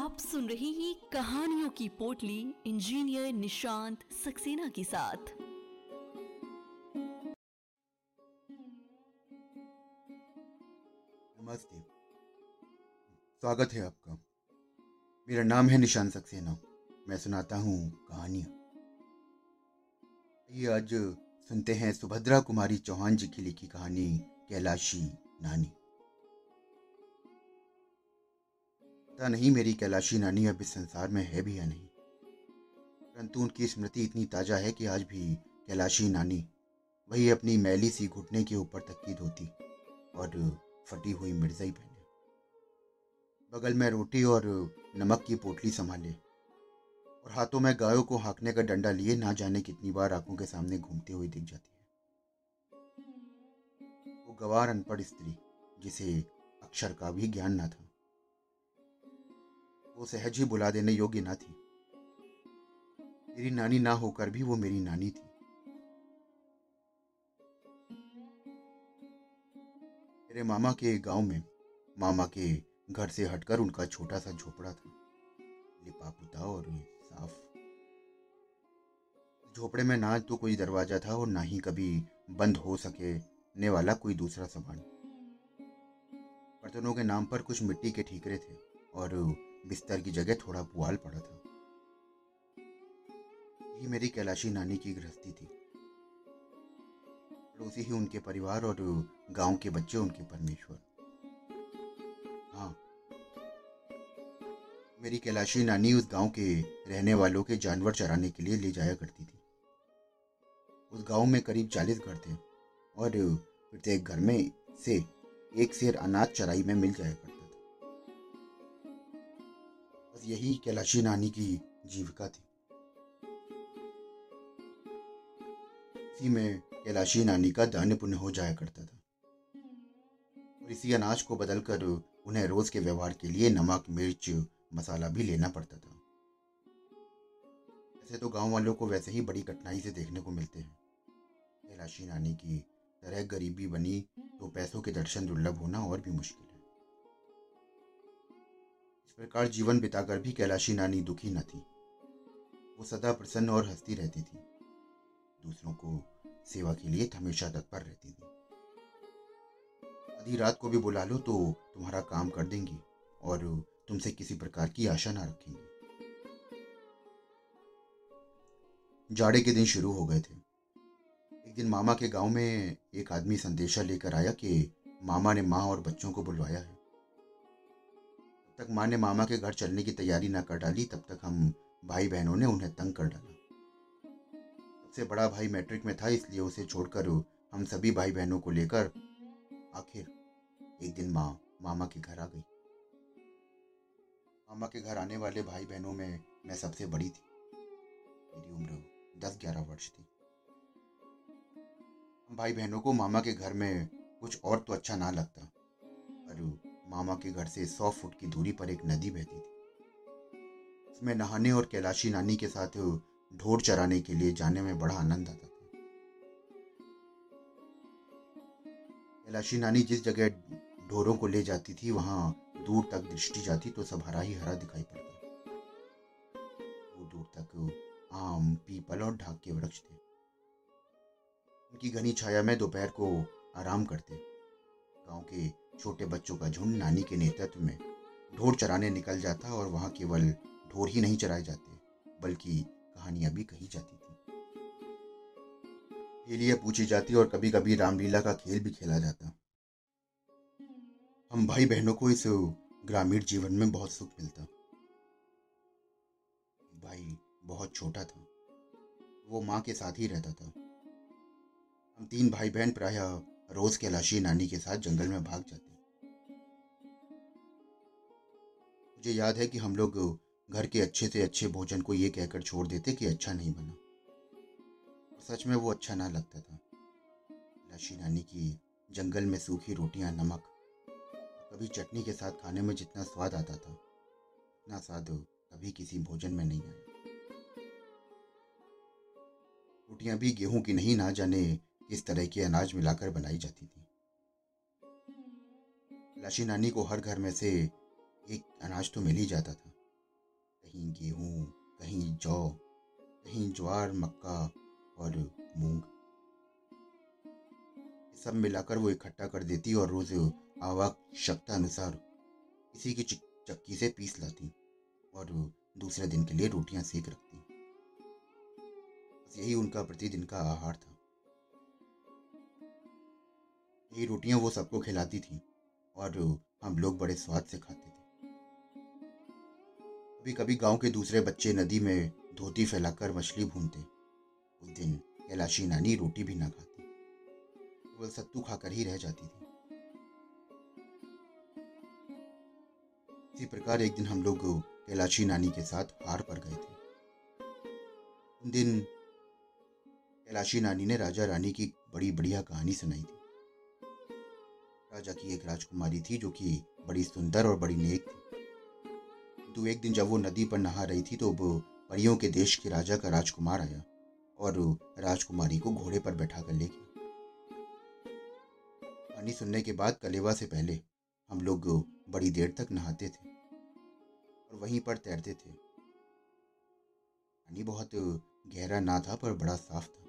आप सुन रहे हैं कहानियों की पोटली इंजीनियर निशांत सक्सेना के साथ। नमस्ते। स्वागत है आपका। मेरा नाम है निशांत सक्सेना। मैं सुनाता हूँ कहानियाँ। ये आज सुनते हैं सुभद्रा कुमारी चौहान जी की लिखी कहानी, कैलाशी नानी। पता नहीं मेरी कैलाशी नानी अब इस संसार में है भी या नहीं। परंतु उनकी स्मृति इतनी ताज़ा है कि आज भी कैलाशी नानी वही अपनी मैली सी घुटने के ऊपर तक की धोती और फटी हुई मिर्जाई पहने। बगल में रोटी और नमक की पोटली संभाले और हाथों में गायों को हाँकने का डंडा लिए ना जाने कितनी बार आँखों के सामने घूमते हुए दिख जाती है। वो गवार अनपढ़ स्त्री, जिसे अक्षर का भी ज्ञान ना था। वो सहज ही बुला देने योग्य ना थी। मेरी नानी ना होकर भी वो मेरी नानी थी। मेरे मामा के गाँव में, मामा के घर से हटकर उनका छोटा सा झोपड़ा था। लिपा पुता और साफ़। झोपड़े में ना तो कोई दरवाज़ा था और ना ही कभी बंद हो सके ने वाला कोई दूसरा सामान। बर्तनों के नाम पर कुछ मिट्टी के ठीकरे थे और बिस्तर की जगह थोड़ा पुआल पड़ा था। ये मेरी कैलाशी नानी की गृहस्थी थी। पड़ोसी ही उनके परिवार और गाँव के बच्चे उनके परमेश्वर। हाँ। मेरी कैलाशी नानी उस गाँव के रहने वालों के जानवर चराने के लिए ले जाया करती थी। उस गाँव में करीब चालीस घर थे और प्रत्येक घर में से एक शेर अनाज चराई में मिल जाया करता यही कैलाशी नानी की जीविका थी। इसी में कैलाशी नानी का दान पुण्य हो जाया करता था। और इसी अनाज को बदलकर उन्हें रोज के व्यवहार के लिए नमक, मिर्च, मसाला भी लेना पड़ता था। ऐसे तो गाँव वालों को वैसे ही बड़ी कठिनाई से देखने को मिलते हैं। कैलाशी नानी की तरह गरीबी बनी तो पैसों के दर्शन दुर्लभ होना और भी मुश्किल। प्रकार जीवन बिताकर भी कैलाशी नानी दुखी न थी। वो सदा प्रसन्न और हंसती रहती थी। दूसरों को सेवा के लिए हमेशा तत्पर रहती थी। आधी रात को भी बुला लो तो तुम्हारा काम कर देंगी और तुमसे किसी प्रकार की आशा ना रखेंगी। जाड़े के दिन शुरू हो गए थे। एक दिन मामा के गाँव में एक आदमी संदेशा लेकर आया कि मामा ने माँ और बच्चों को बुलवाया है। तक माँ ने मामा के घर चलने की तैयारी ना कर डाली, तब तक हम भाई बहनों ने उन्हें तंग कर डाला। सबसे बड़ा भाई मैट्रिक में था, इसलिए उसे छोड़कर हम सभी भाई बहनों को लेकर आखिर एक दिन माँ, मामा के घर आ गई। मामा के घर आने वाले भाई बहनों में मैं सबसे बड़ी थी। मेरी उम्र दस ग्यारह वर्ष थी। हम भाई बहनों को मामा के घर में कुछ और तो अच्छा ना लगता, पर मामा के घर से सौ फुट की दूरी पर एक नदी बहती थी। उसमें नहाने और कैलाशी नानी के साथ ढोर चराने के लिए जाने में बड़ा आनंद आता था। कैलाशी नानी जिस जगह ढोरों को ले जाती थी, वहाँ दूर तक दृष्टि जाती तो सब हरा ही हरा दिखाई पड़ता। दूर दूर तक आम, पीपल और ढाक के वृक्ष थे। उनकी घनी छाया में दोपहर को आराम करते। गाँव के छोटे बच्चों का झुंड नानी के नेतृत्व में ढोर चराने निकल जाता और वहाँ केवल ढोर ही नहीं चराए जाते, बल्कि कहानियाँ भी कही जाती थी। हेलियाँ पूछी जाती और कभी कभी रामलीला का खेल भी खेला जाता। हम भाई बहनों को इस ग्रामीण जीवन में बहुत सुख मिलता। भाई बहुत छोटा था। वो माँ के साथ ही रहता था। हम तीन भाई बहन प्राय रोज कैलाशी नानी के साथ जंगल में भाग जाते मुझे याद है कि हम लोग घर के अच्छे से अच्छे भोजन को ये कहकर छोड़ देते कि अच्छा नहीं बना। सच में वो अच्छा ना लगता था। लाशी नानी की जंगल में सूखी रोटियाँ, नमक, कभी चटनी के साथ खाने में जितना स्वाद आता था, उतना स्वाद कभी किसी भोजन में नहीं आया। रोटियाँ भी गेहूँ की नहीं, ना जाने किस तरह की अनाज मिलाकर बनाई जाती थी। लाशी नानी को हर घर में से एक अनाज तो मिल ही जाता था। कहीं गेहूँ, कहीं जौ, कहीं ज्वार, मक्का और मूंग। सब मिलाकर वो इकट्ठा कर देती और रोज आवश्यकता अनुसार किसी की चक्की से पीस लाती और दूसरे दिन के लिए रोटियाँ सेक रखती। बस यही उनका प्रतिदिन का आहार था। यही रोटियाँ वो सबको खिलाती थी और हम लोग बड़े स्वाद से खाते थे। कभी कभी गाँव के दूसरे बच्चे नदी में धोती फैलाकर मछली भूनते। उस दिन कैलाशी नानी रोटी भी ना खाती। केवल सत्तू खाकर ही रह जाती थी। इसी प्रकार एक दिन हम लोग कैलाशी नानी के साथ हार पर गए थे। उन दिन कैलाशी नानी ने राजा रानी की बड़ी बढ़िया कहानी सुनाई थी राजा की एक राजकुमारी थी जो कि बड़ी सुंदर और बड़ी नेक थी। किंतु एक दिन जब वो नदी पर नहा रही थी तो परियों के देश के राजा का राजकुमार आया और राजकुमारी को घोड़े पर बैठा कर ले गया कहानी सुनने के बाद कलेवा से पहले हम लोग बड़ी देर तक नहाते थे और वहीं पर तैरते थे। पानी बहुत गहरा ना था पर बड़ा साफ़ था।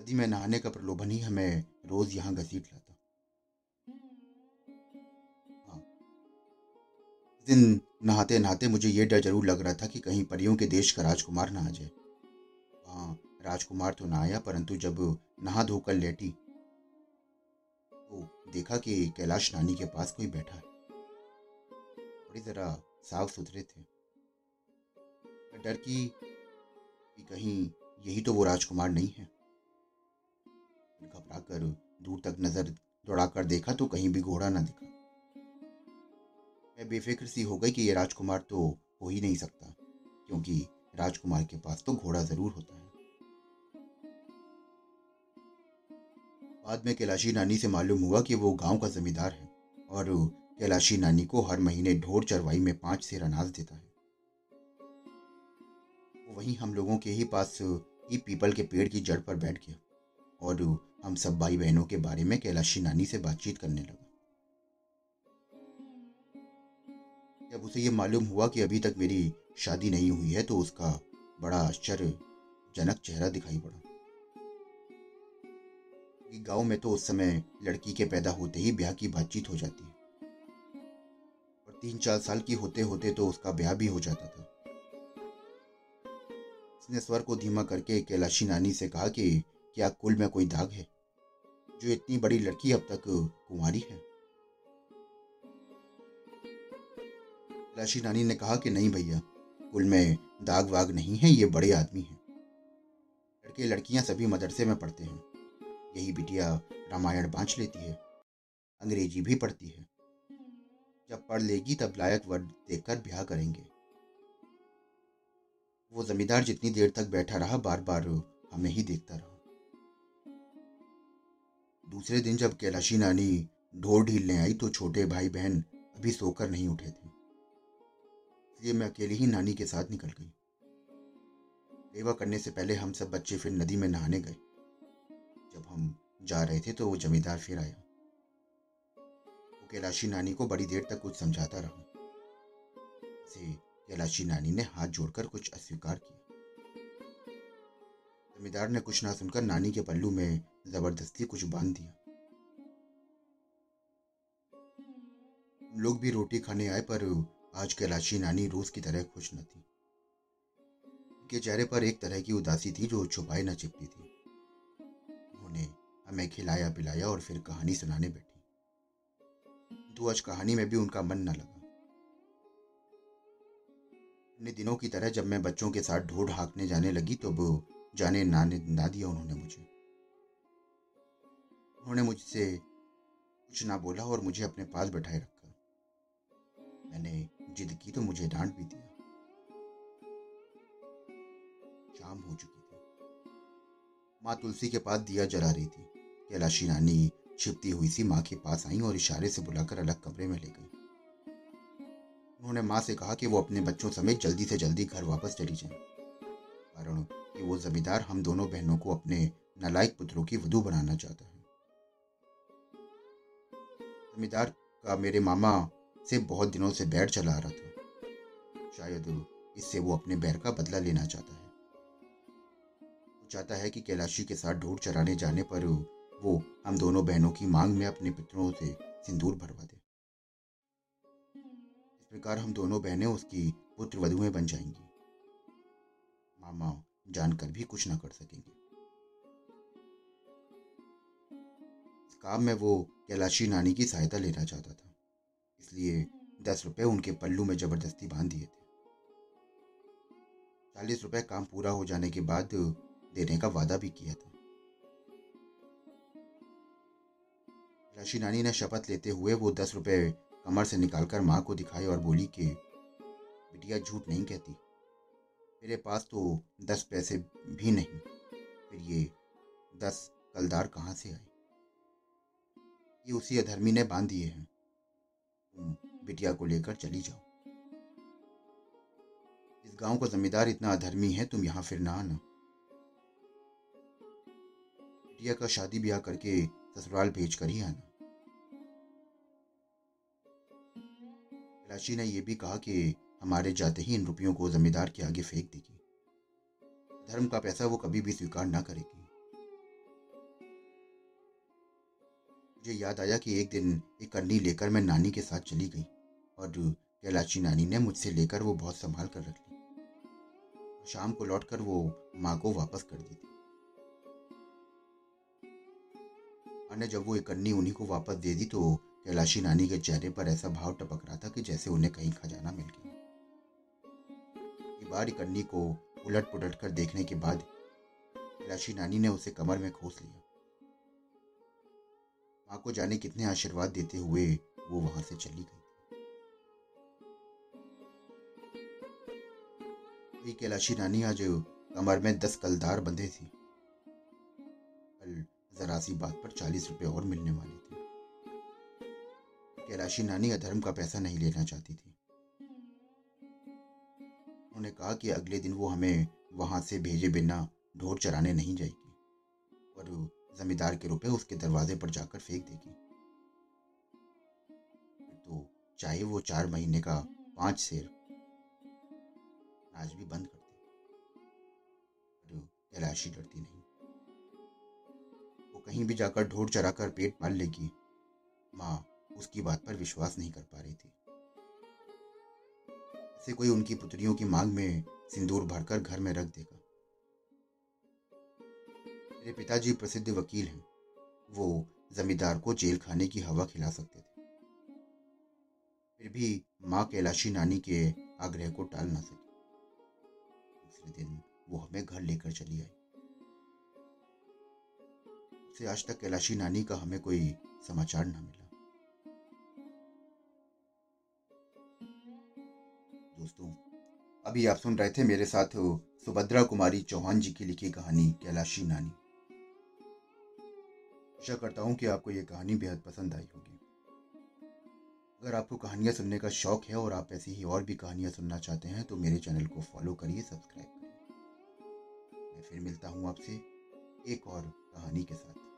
नदी में नहाने का प्रलोभन ही हमें रोज यहाँ घसीट लाता। हाँ। दिन नहाते नहाते मुझे यह डर ज़रूर लग रहा था कि कहीं परियों के देश का राजकुमार ना आ जाए। हाँ राजकुमार तो ना आया, परंतु जब नहा धोकर लेटी तो देखा कि कैलाश नानी के पास कोई बैठा है। बड़ी जरा साफ़ सुथरे थे। डर की कि कहीं यही तो वो राजकुमार नहीं है। कर दूर तक नज़र दौड़ाकर देखा तो कहीं भी घोड़ा ना दिखा। मैं बेफिक्र सी हो गई कि ये राजकुमार तो हो ही नहीं सकता, क्योंकि राजकुमार के पास तो घोड़ा ज़रूर होता है। बाद में कैलाशी नानी से मालूम हुआ कि वो गाँव का जमींदार है और कैलाशी नानी को हर महीने ढोर चरवाई में पाँच से अनाज देता है। वहीं हम लोगों के ही पास ही पीपल के पेड़ की जड़ पर बैठ गया और हम सब भाई बहनों के बारे में कैलाशी नानी से बातचीत करने लगा। जब उसे ये मालूम हुआ कि अभी तक मेरी शादी नहीं हुई है तो उसका बड़ा आश्चर्यजनक चेहरा दिखाई पड़ा। गाँव में तो उस समय लड़की के पैदा होते ही ब्याह की बातचीत हो जाती है। और तीन चार साल की होते होते तो उसका ब्याह भी हो जाता था। उसने स्वर को धीमा करके कैलाशी नानी से कहा कि क्या कुल में कोई दाग है, जो इतनी बड़ी लड़की अब तक कुंवारी है? कैलाशी नानी ने कहा कि नहीं भैया, कुल में दाग वाग नहीं है, ये बड़े आदमी हैं। लड़के लड़कियाँ सभी मदरसे में पढ़ते हैं। यही बिटिया रामायण बांच लेती है, अंग्रेज़ी भी पढ़ती है। जब पढ़ लेगी तब लायक वर्ड देखकर ब्याह करेंगे। वो जमींदार जितनी देर तक बैठा रहा बार बार हमें ही देखता रहा। दूसरे दिन जब कैलाशी नानी ढोर ढीलने आई तो छोटे भाई बहन अभी सोकर नहीं उठे थे। इसलिए मैं अकेली ही नानी के साथ निकल गई। सेवा करने से पहले हम सब बच्चे फिर नदी में नहाने गए। जब हम जा रहे थे तो वो जमींदार फिर आया। वो कैलाशी नानी को बड़ी देर तक कुछ समझाता रहा। से कैलाशी नानी ने हाथ जोड़कर कुछ अस्वीकार किया। जमींदार ने कुछ ना सुनकर नानी के पल्लू में ज़बरदस्ती कुछ बाँध दिया। लोग भी रोटी खाने आए, पर आज कैलाशी नानी रोज की तरह खुश न थी। उनके चेहरे पर एक तरह की उदासी थी जो छुपाई न चिपती थी। उन्होंने हमें खिलाया, पिलाया और फिर कहानी सुनाने बैठी। तो आज कहानी में भी उनका मन न लगा। अपने दिनों की तरह जब मैं बच्चों के साथ ढोढ़ हाँकने जाने लगी तो जाने नाने, ना दिया उन्होंने मुझे। उन्होंने मुझसे कुछ ना बोला और मुझे अपने पास बैठाए रखा। मैंने जिद की तो मुझे डांट भी दिया। शाम हो चुकी थी। माँ तुलसी के पास दिया जला रही थी। कैलाशी रानी छिपती हुई सी माँ के पास आई और इशारे से बुलाकर अलग कमरे में ले गई। उन्होंने माँ से कहा कि वो अपने बच्चों समेत जल्दी से जल्दी घर वापस चली जाए। कारण कि वो जमींदार हम दोनों बहनों को अपने नालायक पुत्रों की वधु बनाना चाहता है। जमींदार का मेरे मामा से बहुत दिनों से बैठ चला रहा था। शायद इससे वो अपने बैर का बदला लेना चाहता है। वो चाहता है कि कैलाशी के साथ ढूंढ चराने जाने पर वो हम दोनों बहनों की मांग में अपने पितरों से सिंदूर भरवा दे। इस प्रकार हम दोनों बहनें उसकी पुत्र वधुएँ बन जाएँगी। मामा जानकर भी कुछ ना कर सकेंगे। काम में वो कैलाशी नानी की सहायता लेना चाहता था, इसलिए दस रुपए उनके पल्लू में ज़बरदस्ती बाँध दिए थे। चालीस रुपए काम पूरा हो जाने के बाद देने का वादा भी किया था। कैलाशी नानी ने शपथ लेते हुए वो दस रुपए कमर से निकालकर माँ को दिखाए और बोली कि, बिटिया, झूठ नहीं कहती। मेरे पास तो दस पैसे भी नहीं। फिर ये दस कलदार कहाँ से आए? ये उसी अधर्मी ने बाँध दिए हैं। तुम बिटिया को लेकर चली जाओ। इस गाँव का जमींदार इतना अधर्मी है, तुम यहाँ फिर ना आना। बिटिया का शादी ब्याह करके ससुराल भेज कर ही आना। राशि ने यह भी कहा कि हमारे जाते ही इन रुपयों को जमींदार के आगे फेंक देगी। धर्म का पैसा वो कभी भी स्वीकार ना करेगी। मुझे याद आया कि एक दिन एक करनी लेकर मैं नानी के साथ चली गई और कैलाची नानी ने मुझसे लेकर वो बहुत संभाल कर रख ली। शाम को लौटकर वो माँ को वापस कर दी थी। माँ ने जब वो एक कन्नी उन्हीं को वापस दे दी तो कैलाशी नानी के चेहरे पर ऐसा भाव टपक रहा था कि जैसे उन्हें कहीं खजाना मिल गया। बार कन्नी को उलट पुलट कर देखने के बाद कैलाशी नानी ने उसे कमर में खोस लिया। माँ को जाने कितने आशीर्वाद देते हुए वो वहाँ से चली गई। कैलाशी नानी आज कमर में दस कलदार बंधे थी। कल जरा सी बात पर चालीस रुपए और मिलने वाले थे। कैलाशी नानी अधर्म का पैसा नहीं लेना चाहती थी। उन्होंने कहा कि अगले दिन वो हमें वहाँ से भेजे बिना ढोर चराने नहीं जाएगी और जमींदार के रुपए उसके दरवाजे पर जाकर फेंक देगी। तो चाहे वो चार महीने का पाँच शेर आज भी बंद कर दे। कैलाशी डरती नहीं। वो कहीं भी जाकर ढोर चराकर पेट पाल लेगी। माँ उसकी बात पर विश्वास नहीं कर पा रही थी। ऐसे कोई उनकी पुत्रियों की मांग में सिंदूर भरकर घर में रख देगा। मेरे पिताजी प्रसिद्ध वकील हैं। वो जमींदार को जेल खाने की हवा खिला सकते थे। फिर भी माँ कैलाशी नानी के आग्रह को टाल ना सकी। दूसरे दिन वो हमें घर लेकर चली आई। से आज तक कैलाशी नानी का हमें कोई समाचार न मिला। दोस्तों। अभी आप सुन रहे थे मेरे साथ सुभद्रा कुमारी चौहान जी की लिखी कहानी, कैलाशी नानी। आशा करता हूँ कि आपको ये कहानी बेहद पसंद आई होगी। अगर आपको कहानियाँ सुनने का शौक है और आप ऐसी ही और भी कहानियाँ सुनना चाहते हैं तो मेरे चैनल को फॉलो करिए, सब्सक्राइब करिए। मैं फिर मिलता हूँ आपसे एक और कहानी के साथ।